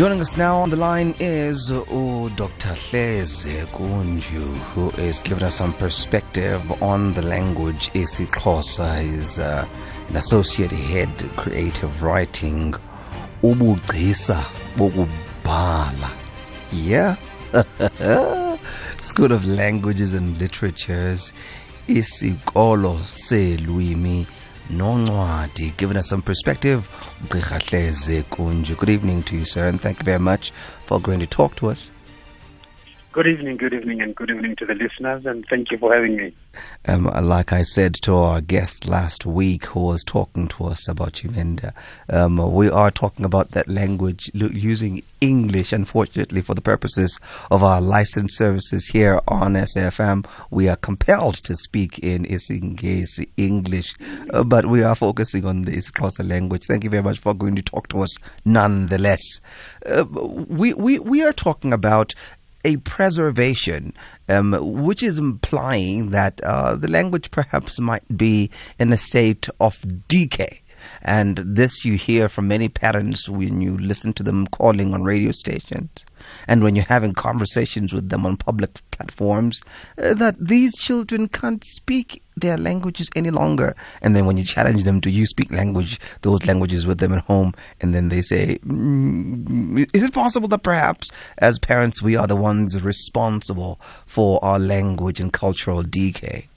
Joining us now on the line is uh, Dr. Hleze Kunju, who is giving us some perspective on the language isiXhosa. He's uh, an associate head creative writing. Ubugcisa bokubhala. Yeah. School of Languages and Literatures. Isikolo selwimi noncwadi giving us some perspective. Good evening to you sir and thank you very much for going to talk to us. Good evening, good evening, and good evening to the listeners, and thank you for having me. Um, like I said to our guest last week who was talking to us about Tshivenda, um, we are talking about that language using English. Unfortunately, for the purposes of our licensed services here on SAFM, we are compelled to speak in Isingesi English, uh, but we are focusing on the isiXhosa language. Thank you very much for going to talk to us nonetheless. Uh, we, we, we are talking about a preservation, um, which is implying that uh, the language perhaps might be in a state of decay. And this you hear from many parents when you listen to them calling on radio stations and when you're having conversations with them on public platforms uh, that these children can't speak their languages any longer. And then when you challenge them, do you speak language, those languages with them at home? And then they say, mm, is it possible that perhaps as parents we are the ones responsible for our language and cultural decay?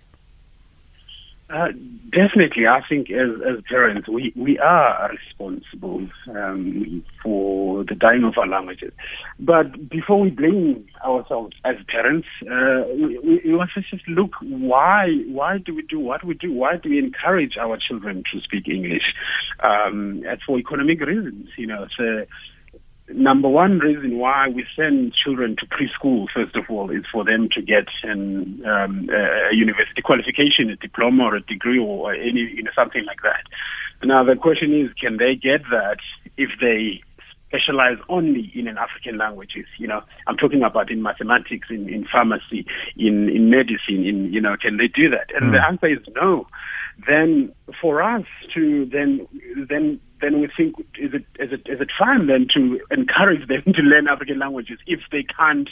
Uh, definitely, I think as as parents, we we are responsible um, for the dying of our languages. But before we blame ourselves as parents, uh, we, we must just look why why do we do what we do? Why do we encourage our children to speak English? Um, for economic reasons, you know. So number one reason why we send children to preschool, first of all, is for them to get an, um, a university qualification, a diploma or a degree or any, you know, something like that. Now the question is, can they get that if they specialize only in an African languages. You know, I'm talking about in mathematics, in, in pharmacy, in, in medicine, in, you know, can they do that? And mm. the hmm. answer is no. Then for us to then, then then we think is it is it is it fine then to encourage them to learn African languages if they can't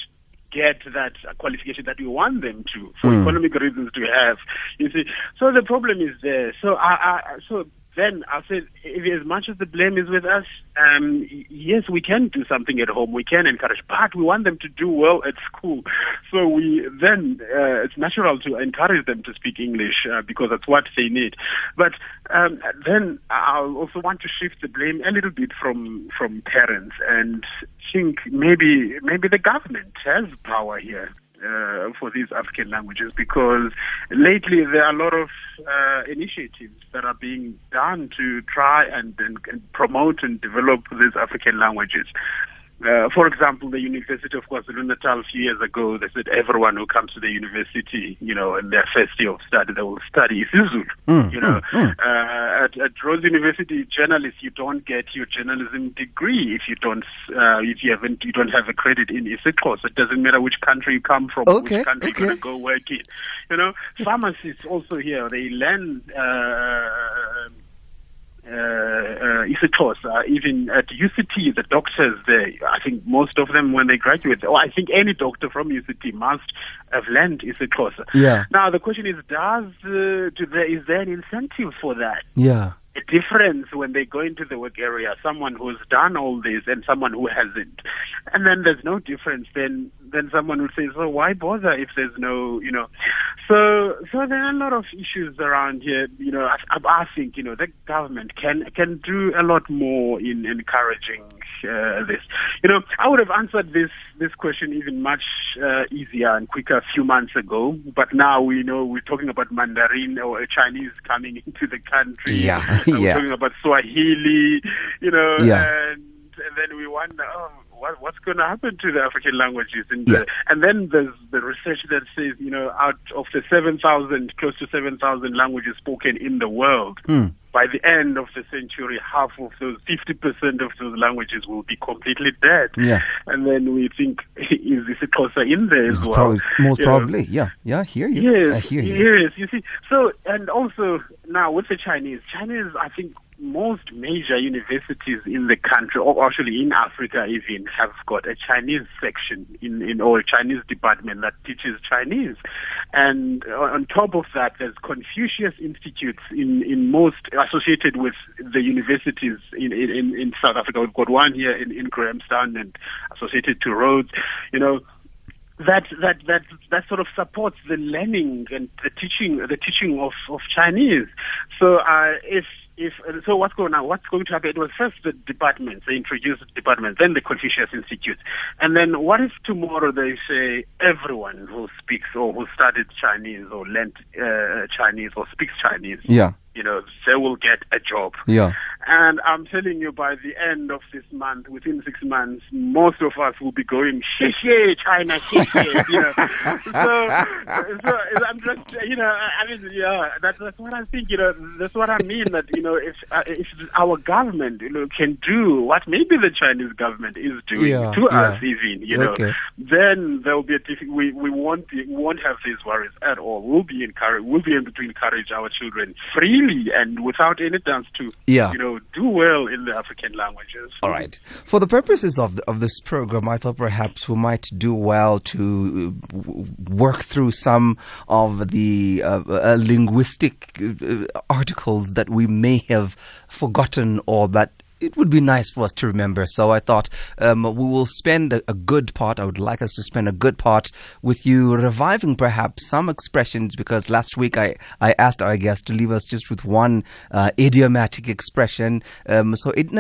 get that qualification that we want them to for mm. economic reasons to have. You see, so the problem is there. So I, I so then I said, if as much as the blame is with us, um, yes, we can do something at home. We can encourage, but we want them to do well at school. So we then uh, it's natural to encourage them to speak English uh, because that's what they need. But um, then I also want to shift the blame a little bit from from parents and think maybe maybe the government has power here uh, for these African languages because lately there are a lot of uh, initiatives that are being done to try and, and, and promote and develop these African languages. Uh, for example, the University of KwaZulu-Natal a few years ago, they said everyone who comes to the university, you know, in their first year of study, they will study isiZulu. Mm, you know, mm, mm. Uh, at, at Rhodes University, journalists, you don't get your journalism degree if you don't, uh, if you haven't, you don't have a credit in isiXhosa. It doesn't matter which country you come from, okay, which country okay. you're going to go work in. You know, pharmacists also here, they learn, uh, uh, uh, isiXhosa, even at UCT, the doctors there, I think most of them when they graduate, or I think any doctor from UCT must have learned isiXhosa. Yeah. Now the question is, does uh, do there, is there an incentive for that? Yeah a difference when they go into the work area, someone who's done all this and someone who hasn't. And then there's no difference, then then someone would say, so why bother if there's no, you know. So so there are a lot of issues around here. You know, I, I think, you know, the government can can do a lot more in encouraging uh, this. You know, I would have answered this this question even much uh, easier and quicker a few months ago, but now we know we're talking about Mandarin or Chinese coming into the country. Yeah, yeah. We're talking about Swahili, you know, yeah. and, and then we wonder, oh, what, what's going to happen to the African languages? And, yeah. and then there's the research that says, you know, out of the 7,000, close to 7,000 languages spoken in the world, hmm. by the end of the century, half of those, 50% of those languages will be completely dead. Yeah. And then we think, is this closer in there as well? Probably, most you probably, know? yeah. Yeah, I hear you. Yes, I hear you. Yes, you see. So, and also now with the Chinese, Chinese, I think most major universities in the country, or actually in Africa even, have got a Chinese section in, in or Chinese department that teaches Chinese. And on top of that, there's Confucius Institutes in, in most associated with the universities in, in, in South Africa. We've got one here in, in Grahamstown and associated to Rhodes. You know, that that that that sort of supports the learning and the teaching the teaching of of Chinese. So uh, if if so, what's going on? What's going to happen? It was first the departments, they introduced the departments, then the Confucius Institute, and then what if tomorrow they say everyone who speaks or who studied Chinese or learned uh, Chinese or speaks Chinese, yeah, you know, they will get a job. Yeah. And I'm telling you, by the end of this month, within six months, most of us will be going, xie China, xie you know. so, so I'm just, you know, I mean, yeah, that's, that's what I think, you know, that's what I mean, that, you know, if, uh, if our government, you know, can do what maybe the Chinese government is doing yeah, to yeah. us even, you know, okay. then there will be a difficult, we, we won't be, we won't have these worries at all. We'll be encouraged, we'll be able to encourage our children freely and without any dance to, yeah. you know, do well in the African languages. All right. For the purposes of the, of this program, I thought perhaps we might do well to work through some of the uh, uh, linguistic uh, articles that we may have forgotten or that it would be nice for us to remember. So I thought um, we will spend a, a, good part. I would like us to spend a good part with you reviving perhaps some expressions because last week I, I asked our guests to leave us just with one uh, idiomatic expression. Um, so it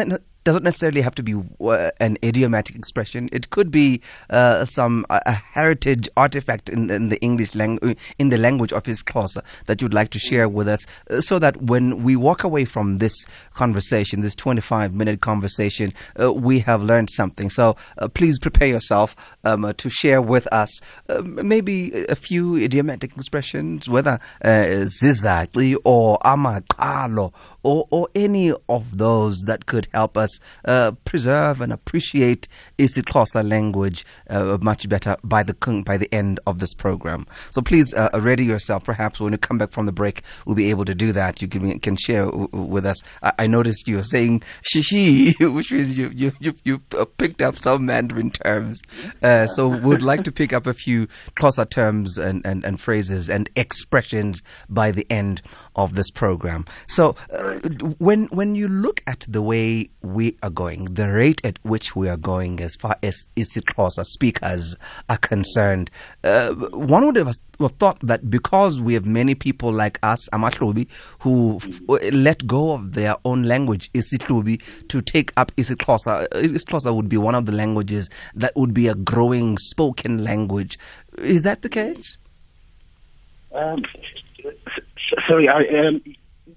doesn't necessarily have to be uh, an idiomatic expression. It could be uh, some a heritage artifact in, in the English language, in the language of his isiXhosa that you'd like to share with us, uh, so that when we walk away from this conversation, this 25 minute conversation, uh, we have learned something. So uh, please prepare yourself um, to share with us maybe a few idiomatic expressions, whether zizaki or amaqhalo or, or any of those that could help us uh, preserve and appreciate isiXhosa language uh, much better by the by the end of this program. So please uh, ready yourself. Perhaps when you come back from the break, we'll be able to do that. You can, can share w- with us. I, I noticed you were saying shishi, which means you you you, you picked up some Mandarin terms. Uh, so we'd like to pick up a few Xhosa terms and, and, and phrases and expressions by the end of this program. So uh, when when you look at the way we are going, the rate at which we are going as far as isiXhosa speakers are concerned, uh, one would have thought that because we have many people like us, Amahlubi, who f- let go of their own language, isiXhosa, to take up isiXhosa, isiXhosa would be one of the languages that would be a growing spoken language. Is that the case? Um, sorry, I, um,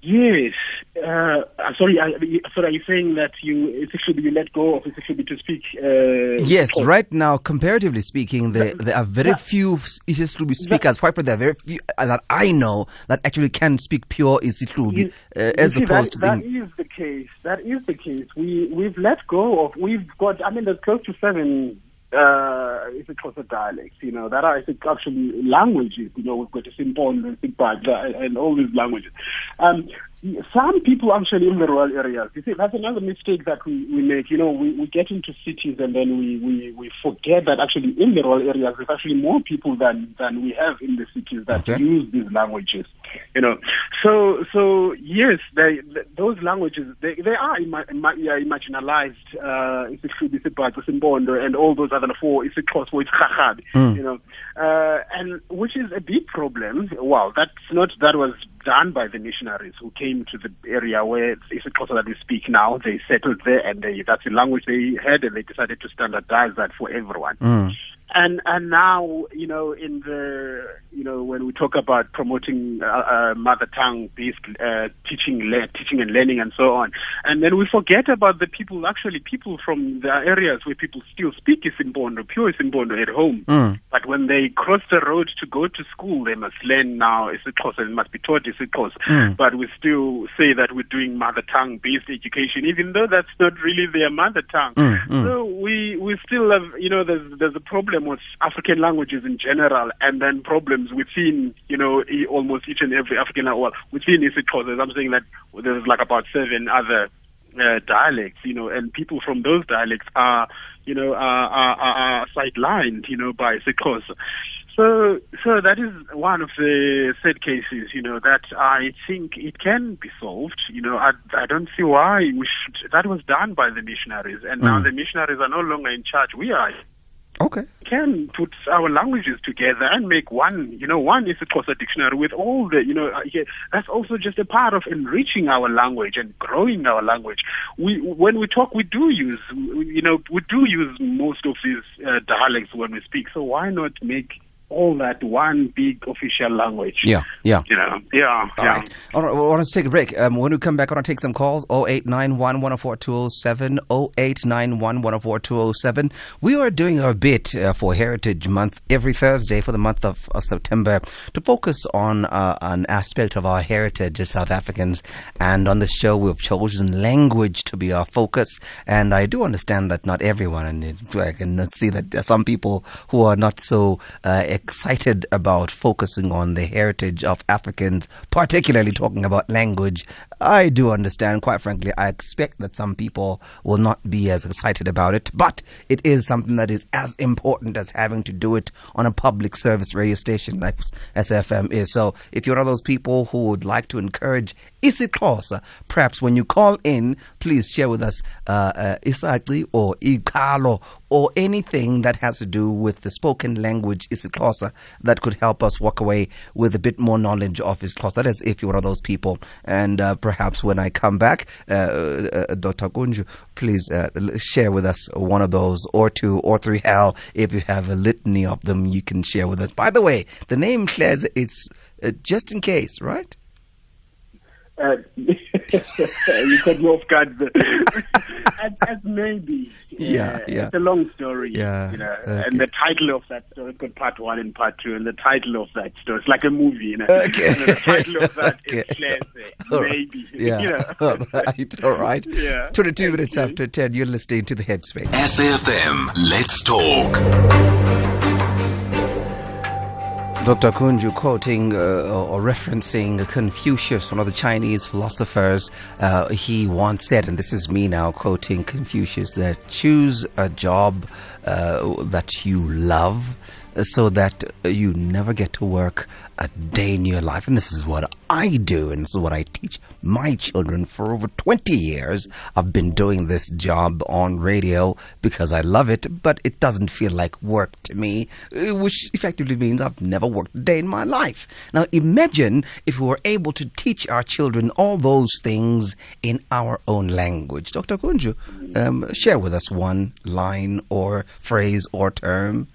yes. Uh, sorry, I, sorry. Are you saying that you it should be let go of it should be to speak? Uh, yes, right now, comparatively speaking, there there are very yeah. few isiXhosa speakers. Quite for there are very few uh, that I know that actually can speak pure isiXhosa, uh, as see, opposed that, to that the, is the case. That is the case. We we've let go of. We've got. I mean, there's close to seven uh, isiXhosa dialects, you know, that are I think actually languages, you know, we've got Isimpon and Sipata and all these languages. Um, some people actually in the rural areas, you see, that's another mistake that we, we make. You know, we, we get into cities and then we, we, we forget that actually in the rural areas, there's actually more people than, than we have in the cities that Okay. use these languages. You know, so so yes, they, th those languages they they are ima- ima- yeah, marginalized. Uh, isiXhosa, isiBhaca, isiMpondo, and all those other four. isiXhosa, isiRharhabe, Mm. You know, uh, and which is a big problem. Well, that's not that was done by the missionaries who came to the area where it's isiXhosa that we speak now. They settled there, and they, that's the language they had, and they decided to standardize that for everyone. Mm. And and now you know in the you know when we talk about promoting uh, uh, mother tongue based uh, teaching le- teaching and learning and so on, and then we forget about the people actually people from the areas where people still speak isiMpondo, pure isiMpondo at home. Mm. But when they cross the road to go to school, they must learn now isiXhosa and must be taught isiXhosa. Mm. But we still say that we're doing mother tongue based education, even though that's not really their mother tongue. Mm, mm. So we we still have you know there's there's a problem with African languages in general, and then problems within, you know, almost each and every African, well, within isiXhosa, I'm saying that there's like about seven other uh, dialects, you know, and people from those dialects are, you know, are, are, are sidelined, you know, by isiXhosa. So, so that is one of the sad cases, you know, that I think it can be solved. You know, I, I don't see why we should. That was done by the missionaries, and mm. now the missionaries are no longer in charge. We are. Okay. Can put our languages together and make one, you know, one isiXhosa dictionary with all the, you know, uh, that's also just a part of enriching our language and growing our language. We, when we talk, we do use, you know, we do use most of these uh, dialects when we speak. So why not make all that one big official language. Yeah, yeah. You know, yeah, all yeah. Right. All right, well, I want to take a break. Um, when we come back, I want to take some calls 0891 104 207, 0891 104 207. We are doing our bit uh, for Heritage Month every Thursday for the month of uh, September to focus on uh, an aspect of our heritage as South Africans. And on the show, we've chosen language to be our focus. And I do understand that not everyone, and I can see that there are some people who are not so uh, excited about focusing on the heritage of Africans, particularly talking about language. I do understand, quite frankly, I expect that some people will not be as excited about it, but it is something that is as important as having to do it on a public service radio station like SAFM is. So if you're one of those people who would like to encourage isiXhosa, perhaps when you call in, please share with us uh, uh, or Ikalo or anything that has to do with the spoken language isiXhosa that could help us walk away with a bit more knowledge of isiXhosa. That is, if you're one of those people. And uh, perhaps when I come back, uh, uh, Dr. Kunju, please uh, share with us one of those, or two, or three. Hell, if you have a litany of them, you can share with us. By the way, the name says it's uh, just in case, right? Uh, you cut me off guard. as, as maybe. Yeah, yeah. It's a long story. Yeah. You know, okay. And the title of that story has got part one and part two, and the title of that story it's like a movie. You know. Okay. And the title of that okay. is Claire, maybe. Yeah. you know. all right. All right. Yeah. 22 minutes after 10, you're listening to the Headspace. SAFM, let's talk. Dr. Kunju quoting uh, or referencing Confucius, one of the Chinese philosophers, uh, he once said, and this is me now quoting Confucius, that choose a job uh, that you love so that you never get to work a day in your life. And this is what I do, and this is what I teach my children for over 20 years. I've been doing this job on radio because I love it, but it doesn't feel like work to me, which effectively means I've never worked a day in my life. Now, imagine if we were able to teach our children all those things in our own language. Dr. Kunju, um, share with us one line or phrase or term.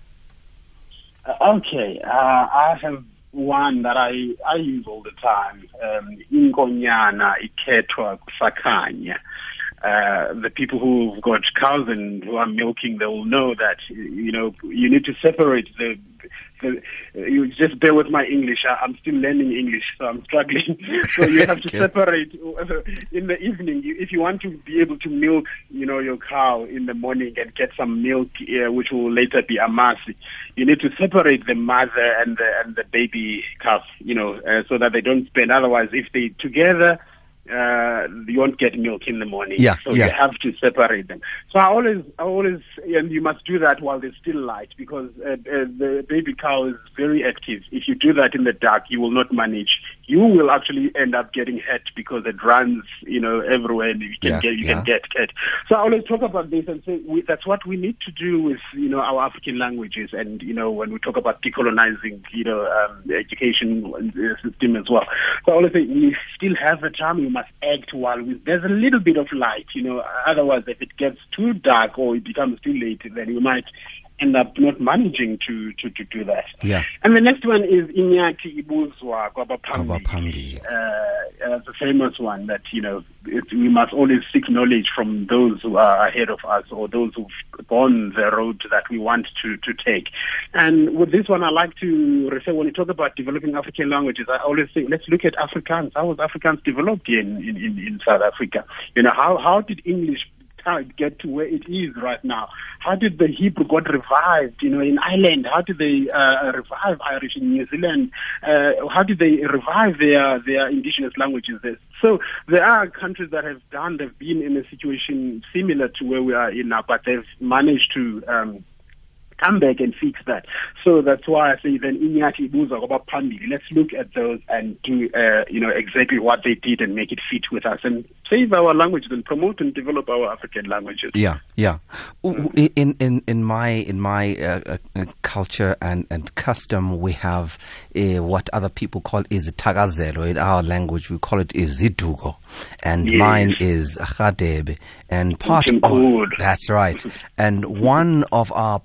Okay, uh, I have one that I, I use all the time. Um, Inkonyana iketwa kusakanya. Uh, the people who've got cows and who are milking, they will know that you know you need to separate the. The you just bear with my English. I, am still learning English, so I'm struggling. so you have to separate in the evening. You, if you want to be able to milk, you know, your cow in the morning and get some milk, uh, which will later be amasi, you need to separate the mother and the and the baby calf. You know, uh, so that they don't spend. Otherwise, if they together uh, you won't get milk in the morning. Yeah, so yeah. you have to separate them. So I always, I always, and you must do that while there's still light because uh, uh, the baby cow is very active. If you do that in the dark, you will not manage. You will actually end up getting hurt because it runs, you know, everywhere, and you can Yeah, get, you yeah. can get hurt. So I always talk about this and say we, that's what we need to do with, you know, our African languages, and you know, when we talk about decolonizing, you know, um, the education uh, system as well. So I always say we still have a time. We must act while we, there's a little bit of light, you know. Otherwise, if it gets too dark or it becomes too late, then we might end up not managing to, to, to do that. Yeah. And the next one is Inyaki Ibuzwa. Kwabaphambi. Uh, uh, the famous one that, you know, it, we must always seek knowledge from those who are ahead of us or those who've gone the road that we want to, to take. And with this one, I like to refer, when you talk about developing African languages, I always say, let's look at Afrikaans. How was Afrikaans developed in, in, in, in South Africa? You know, how, how did English get to where it is right now? How did the Hebrew got revived, you know, in Ireland? How did they uh, revive Irish in New Zealand? Uh, how did they revive their their indigenous languages? So there are countries that have done, they've been in a situation similar to where we are in now, but they've managed to um, come back and fix that. So that's why I say then inyathi ibuza kwaba. Let's look at those and do uh, you know exactly what they did and make it fit with us and save our languages and promote and develop our African languages. Yeah, yeah. In in in my in my uh, uh, culture and and custom, we have uh, what other people call isithakazelo. In our language, we call it iziduko, and yes. mine is Hadebe. And part of that's right. and one of our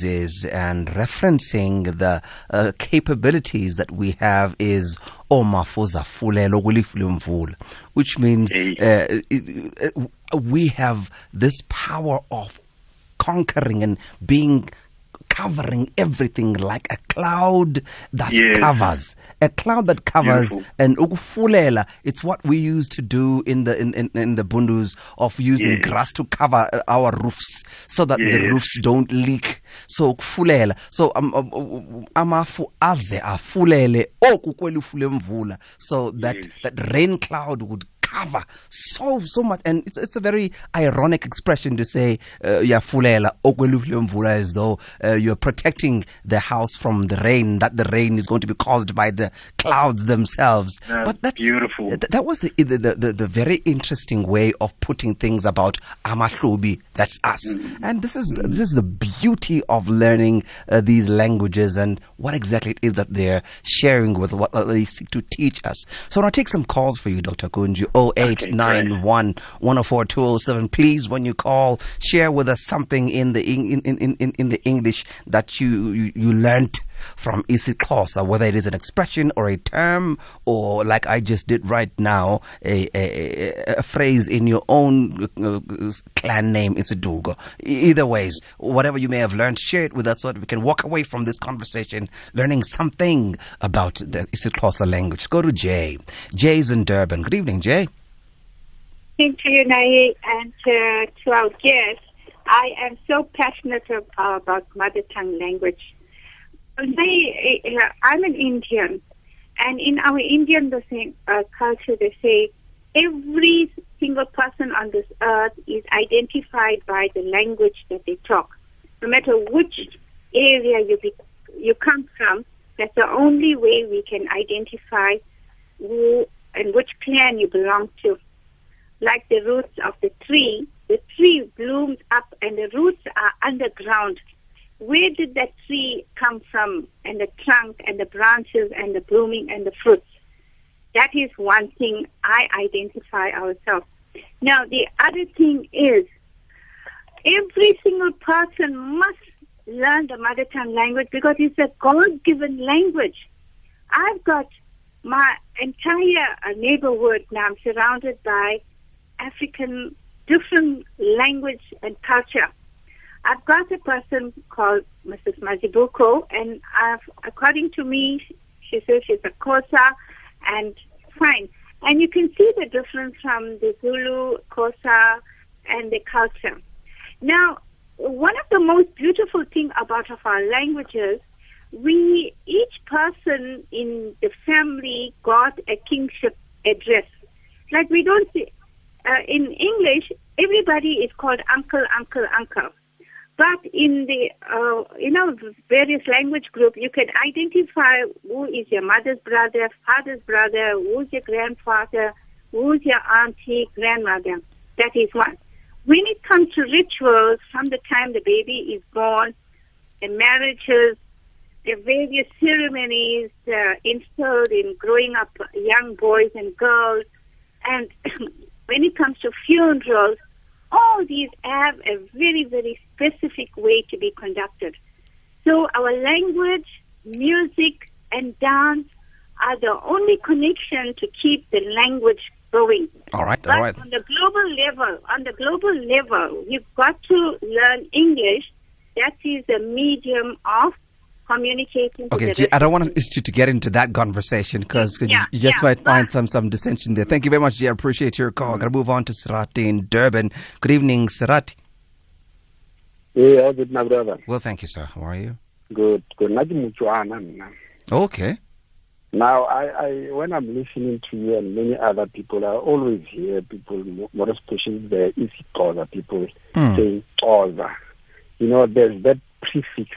praises and referencing the uh, capabilities that we have is omafuza fulelo kulifulumvula which means uh, we have this power of conquering and being covering everything like a cloud that yes. covers a cloud that covers Beautiful. and ukufulela it's what we used to do in the in, in, in the bundus of using yes. grass to cover uh, our roofs so that yes. the roofs don't leak so ukufulela so um, um, um, amafu aze afulele oku kwelifule mvula so that that rain cloud would cover so so much. And it's it's a very ironic expression to say uh, yafulela mvula as though uh, you're protecting the house from the rain that the rain is going to be caused by the clouds themselves. That's but that's beautiful. that, that was the, the, the the very interesting way of putting things about amahlubi that's us. Mm-hmm. and this is mm-hmm. this is the beauty of learning uh, these languages and what exactly it is that they're sharing with what they seek to teach us. So i'll take some calls for you dr kunju 0891 104 207. Please, when you call, share with us something in the in, in, in, in the English that you, you, you learned from isiXhosa, whether it is an expression or a term, or like I just did right now, a, a, a phrase in your own uh, clan name, isiduko. Either ways, whatever you may have learned, share it with us so that we can walk away from this conversation learning something about the isiXhosa language. Go to Jay. Jay's in Durban. Good evening, Jay. Thank you, Nai, and uh, to our guests. I am so passionate about mother tongue language they, uh, I'm an Indian, and in our Indian the same, uh, culture, they say every single person on this earth is identified by the language that they talk. No matter which area you be, you come from, that's the only way we can identify who and which clan you belong to. Like the roots of the tree, the tree blooms up and the roots are underground where did that tree come from and the trunk and the branches and the blooming and the fruits? That is one thing i identify ourselves. Now the other thing is every single person must learn the mother tongue language because it's a god given language. I've got my entire uh, neighborhood now i'm surrounded by african different language and culture I've got a person called Mrs. Mazibuko, and I've, according to me, she says she's a Xhosa, and fine. And you can see the difference from the Zulu, Xhosa, and the culture. Now, one of the most beautiful thing about of our languages, we each person in the family got a kingship address. Like we don't see uh, in English, everybody is called uncle, uncle, uncle. But in the, uh, you know, various language group, you can identify who is your mother's brother, father's brother, who's your grandfather, who's your auntie, grandmother. That is one. When it comes to rituals, from the time the baby is born, the marriages, the various ceremonies uh, instilled in growing up young boys and girls, and when it comes to funerals, all these have a very, very specific way to be conducted. So our language, music, and dance are the only connection to keep the language going. All right, but all right. On the global level, on the global level, you've got to learn English. That is a medium of communicating. Okay, to the I don't want to, to get into that conversation because Yeah, you just yeah, might find some some dissension there. Thank you very much, G. I appreciate your call. Gotta move on to Sirati in Durban. Good evening, Yeah, good, my brother. Well, thank you, sir. How are you? Good, good. Naji Mutuana, mina. Okay. Now, I, I, when I'm listening to you and many other people, I always hear people, mo- more especially the East Xhosa people, Mm. saying Xhosa. You know, there's that prefix,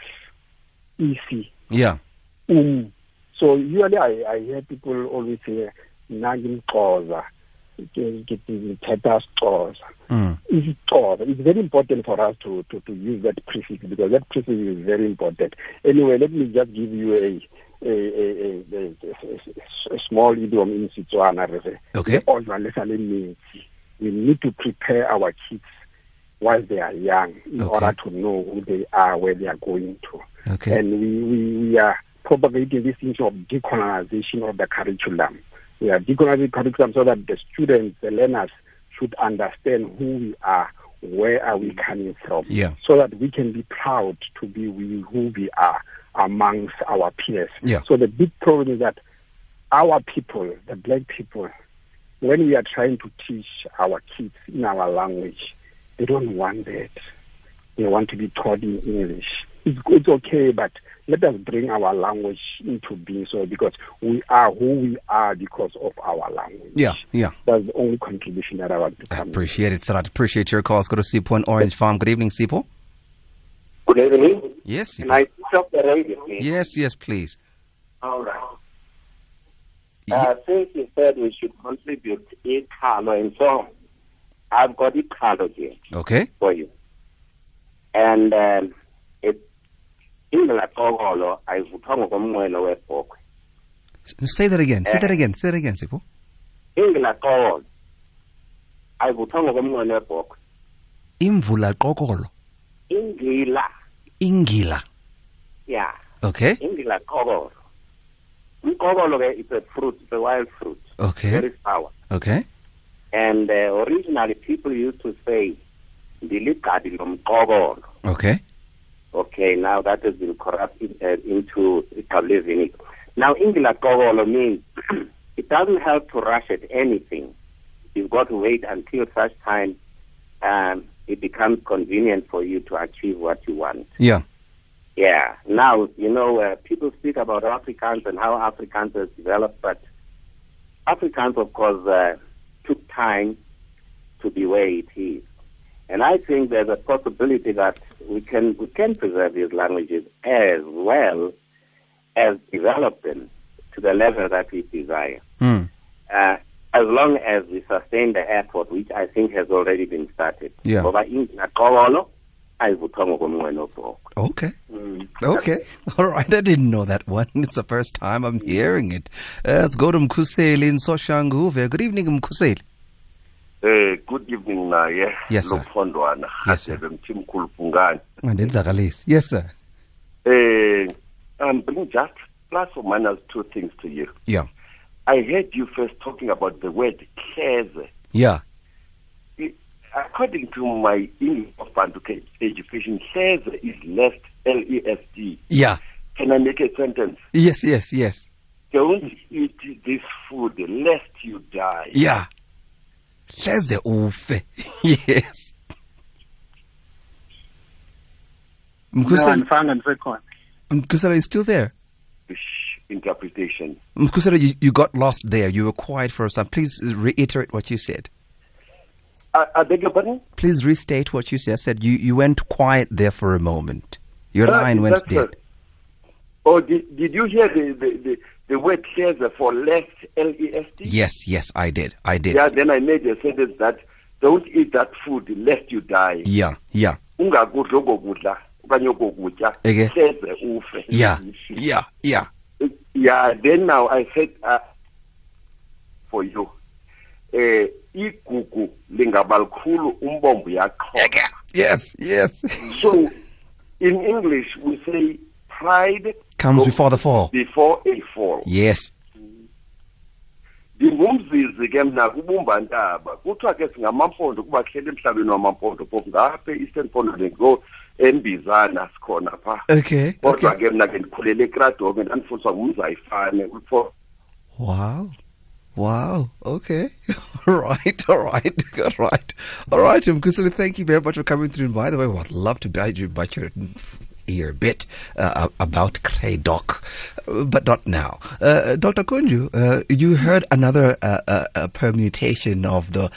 easy, Yeah. um. So usually I, I hear people always say, Nagin Xhosa, Teta. Mm. Xhosa. It's very important for us to, to, to use that prefix because that prefix is very important. Anyway, let me just give you a a, a, a, a, a small idiom in Setswana. Okay. "Le ojwa le sa le metsi." We need to prepare our kids while they are young in Okay. order to know who they are, where they are going to. Okay. And we, we, we are propagating this issue of decolonization of the curriculum. We are decolonizing curriculum so that the students, the learners, should understand who we are, where are we coming from, Yeah. so that we can be proud to be we, who we are amongst our peers. Yeah. So the big problem is that our people, the black people, when we are trying to teach our kids in our language, they don't want that. They want to be taught in English. It's, it's okay, but let us bring our language into being so because we are who we are because of our language. Yeah. Yeah. That's the only contribution that I want to I come. appreciate it, Sirati. Appreciate your calls. Go to Sipho in Orange Farm. Good evening, Sipho. Good evening. Yes, Can Sipho. I stop the radio, please? Yes, yes, please. All right. Ye- Uh, since you said we should contribute a color and so on, I've got a color here Okay. for you. And um, it ingilaqokolo ayivuthwa ngokomnqweno webhokhwe Say that again. Say Eh. that again. Say that again, Sipho. ingilaqokolo ayivuthwa ngokomnqweno webhokhwe Imvula qokolo. ingila Ingila. yeah Okay. ingilaqokolo umqokolo ke it's a fruit it's a wild fruit Okay. very sour Okay. And uh, originally, people used to say, "Ndiligadi lomqokolo." Okay. Okay, now that has been corrupted uh, into Kablevini. Now, ingilaqokolo means it doesn't help to rush at anything. You've got to wait until such time um, it becomes convenient for you to achieve what you want. Yeah. Yeah. Now, you know, uh, people speak about Afrikaans and how Afrikaans has developed, but Afrikaans, of course, uh, took time to be where it is. And I think there's a possibility that we can we can preserve these languages as well as develop them to the level that we desire. Hmm. Uh, as long as we sustain the effort, which I think has already been started. Yeah. Ngoba ingilaqokolo ayivuthwa ngokomnqweno webhokhwe. Okay. Okay. All right. I didn't know that one. It's the first time I'm hearing it. Uh, let's go to Mkuseli in Soshanguve. Good evening, Mkuseli. Eh good evening naye Yes, sir. lophondwana Yes, sir. Hadebe mthimkhulu Pungani Ndenzakalisi. Yes, sir. eh um bring just plus or minus two things to you Yeah. I heard you first talking about the word hleze Yeah. according to my English of Bantu education hleze is lest L E S D Yeah. can I make a sentence Yes, yes, yes. don't eat this food lest you die Yeah. Hleze ufe. yes. No, Mkuseli, ngifanga ndisekhona. Mkuseli, you still there? Interpretation Mkuseli, you, you got lost there. You were quiet for a second. Please reiterate what you said. I, I beg your pardon Please restate what you said. I said you, you went quiet there for a moment. Your Ah, line went dead. it. Oh, did, did you hear the, the, the, the word hleze for less lest L E S D? Yes, yes, I did. I did. Yeah, then I made a sentence that don't eat that food lest you die. Yeah, yeah, Ungakudla okokudla okanye okokutya hleze ufe. yeah, yeah, yeah. Yeah, then now I said uh, for you. Eh igugu lingaba likhulu umbombo uyaqhola. Yes, yes. So in English we say pride Comes goes before the fall. before a fall. Yes. ndingumzizi ke mna kubumbantaba kuthiwa ke singamampondo kuba kuhleli emhlabeni wamampondo phofu ngapha e-eastern pondoleng lo embizana sikhona pha Okay. kodwa okay. ke mna ke ndikhulele ekradoke ndandifundiswa ngumzayifane ulipho Wow. Wow. Okay. All right. All right. All right. All right. Mkuseli, thank you very much for coming through. And by the way, I'd love to bite you, bite your ear a bit uh, about uh, but not now. Uh, Dr. Kunju, uh, you heard another uh, uh, uh, permutation of the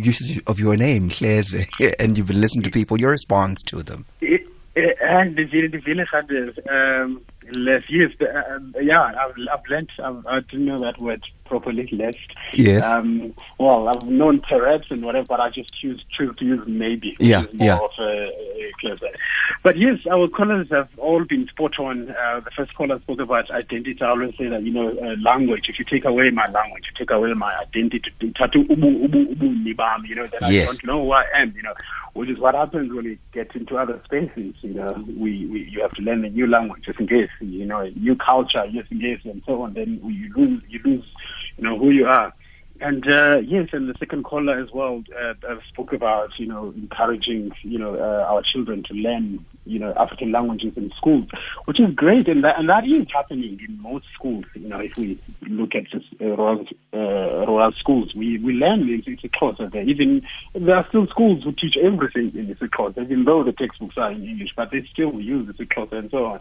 usage of your name, Hleze, and you've been listening to people, your response to them. And village had this, um, less yes, but, uh, yeah, I've, I've learned, I've, I didn't know that word properly, less. Yes. Um, well, I've known Tourette's and whatever, but I just choose, choose to use maybe. Yeah, yeah. A, a closer. But yes, our callers have all been spot on. Uh, the first caller spoke about identity. I always say that, you know, uh, language, if you take away my language, you take away my identity, you know, then Yes. I don't know who I am, you know, which is what happens when you get into other spaces, you know, we, we you have to learn a new language, just in case, you know, a new culture, just in case, and so on, then you lose, you lose, you know, who you are. And uh, yes, and the second caller as well uh, uh, spoke about you know encouraging you know uh, our children to learn you know African languages in schools, which is great, and that, and that is happening in most schools. You know, if we look at just uh, rural, uh, rural schools, we we learn in isiXhosa there. Even there are still schools who teach everything in isiXhosa, even though the textbooks are in English, but they still use isiXhosa and so on.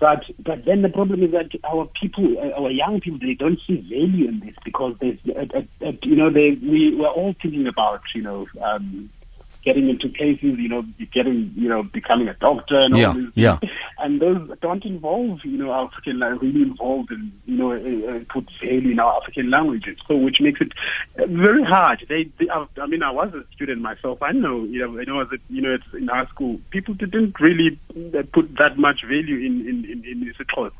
But but then the problem is that our people, our young people, they don't see value in this because there's, uh, uh, uh, you know, they we we're all thinking about, you know. Um, Getting into cases, you know, getting, you know, becoming a doctor and Yeah, all these yeah. And those don't involve, you know, African, like, really involved in, you know, uh, put value in our African languages. So, which makes it uh, very hard. They, they I, mean, I was a student myself. I know, you know, I know, as a, you know, it's in our school, people didn't really put that much value in in in, in isiXhosa.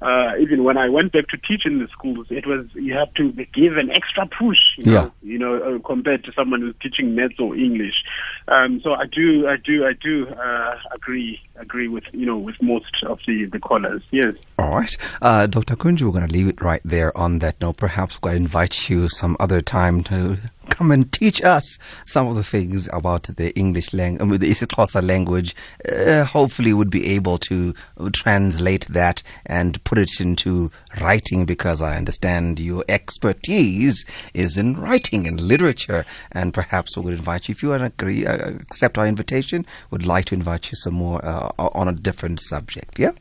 Uh, even when I went back to teach in the schools, it was you had to give an extra push. You Yeah. Know, you know, uh, compared to someone who's teaching maths or English. Um, so I do, I do, I do uh, agree, agree with you know with most of the the callers. Yes. All right. Uh, Dr. Kunju, we're going to leave it right there on that note. Perhaps we'll invite you some other time to come and teach us some of the things about the English language, the isiXhosa language. Uh, hopefully, would be able to translate that and put it into writing because I understand your expertise is in writing and literature. And perhaps we would invite you, if you agree, uh, accept our invitation, would like to invite you some more uh, on a different subject. Yeah?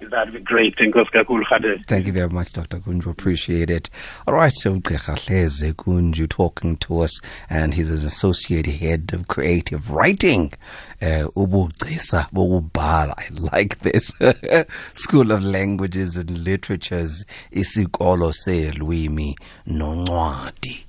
That'd be great. Thank you, very much, Dr. Kunju. Appreciate it. All right, so Hleze Kunju talking to us, and he's an associate head of creative writing. Uh, ubugcisa bokubhala. I like this. School of Languages and Literatures, isikolo selwimi noncwadi.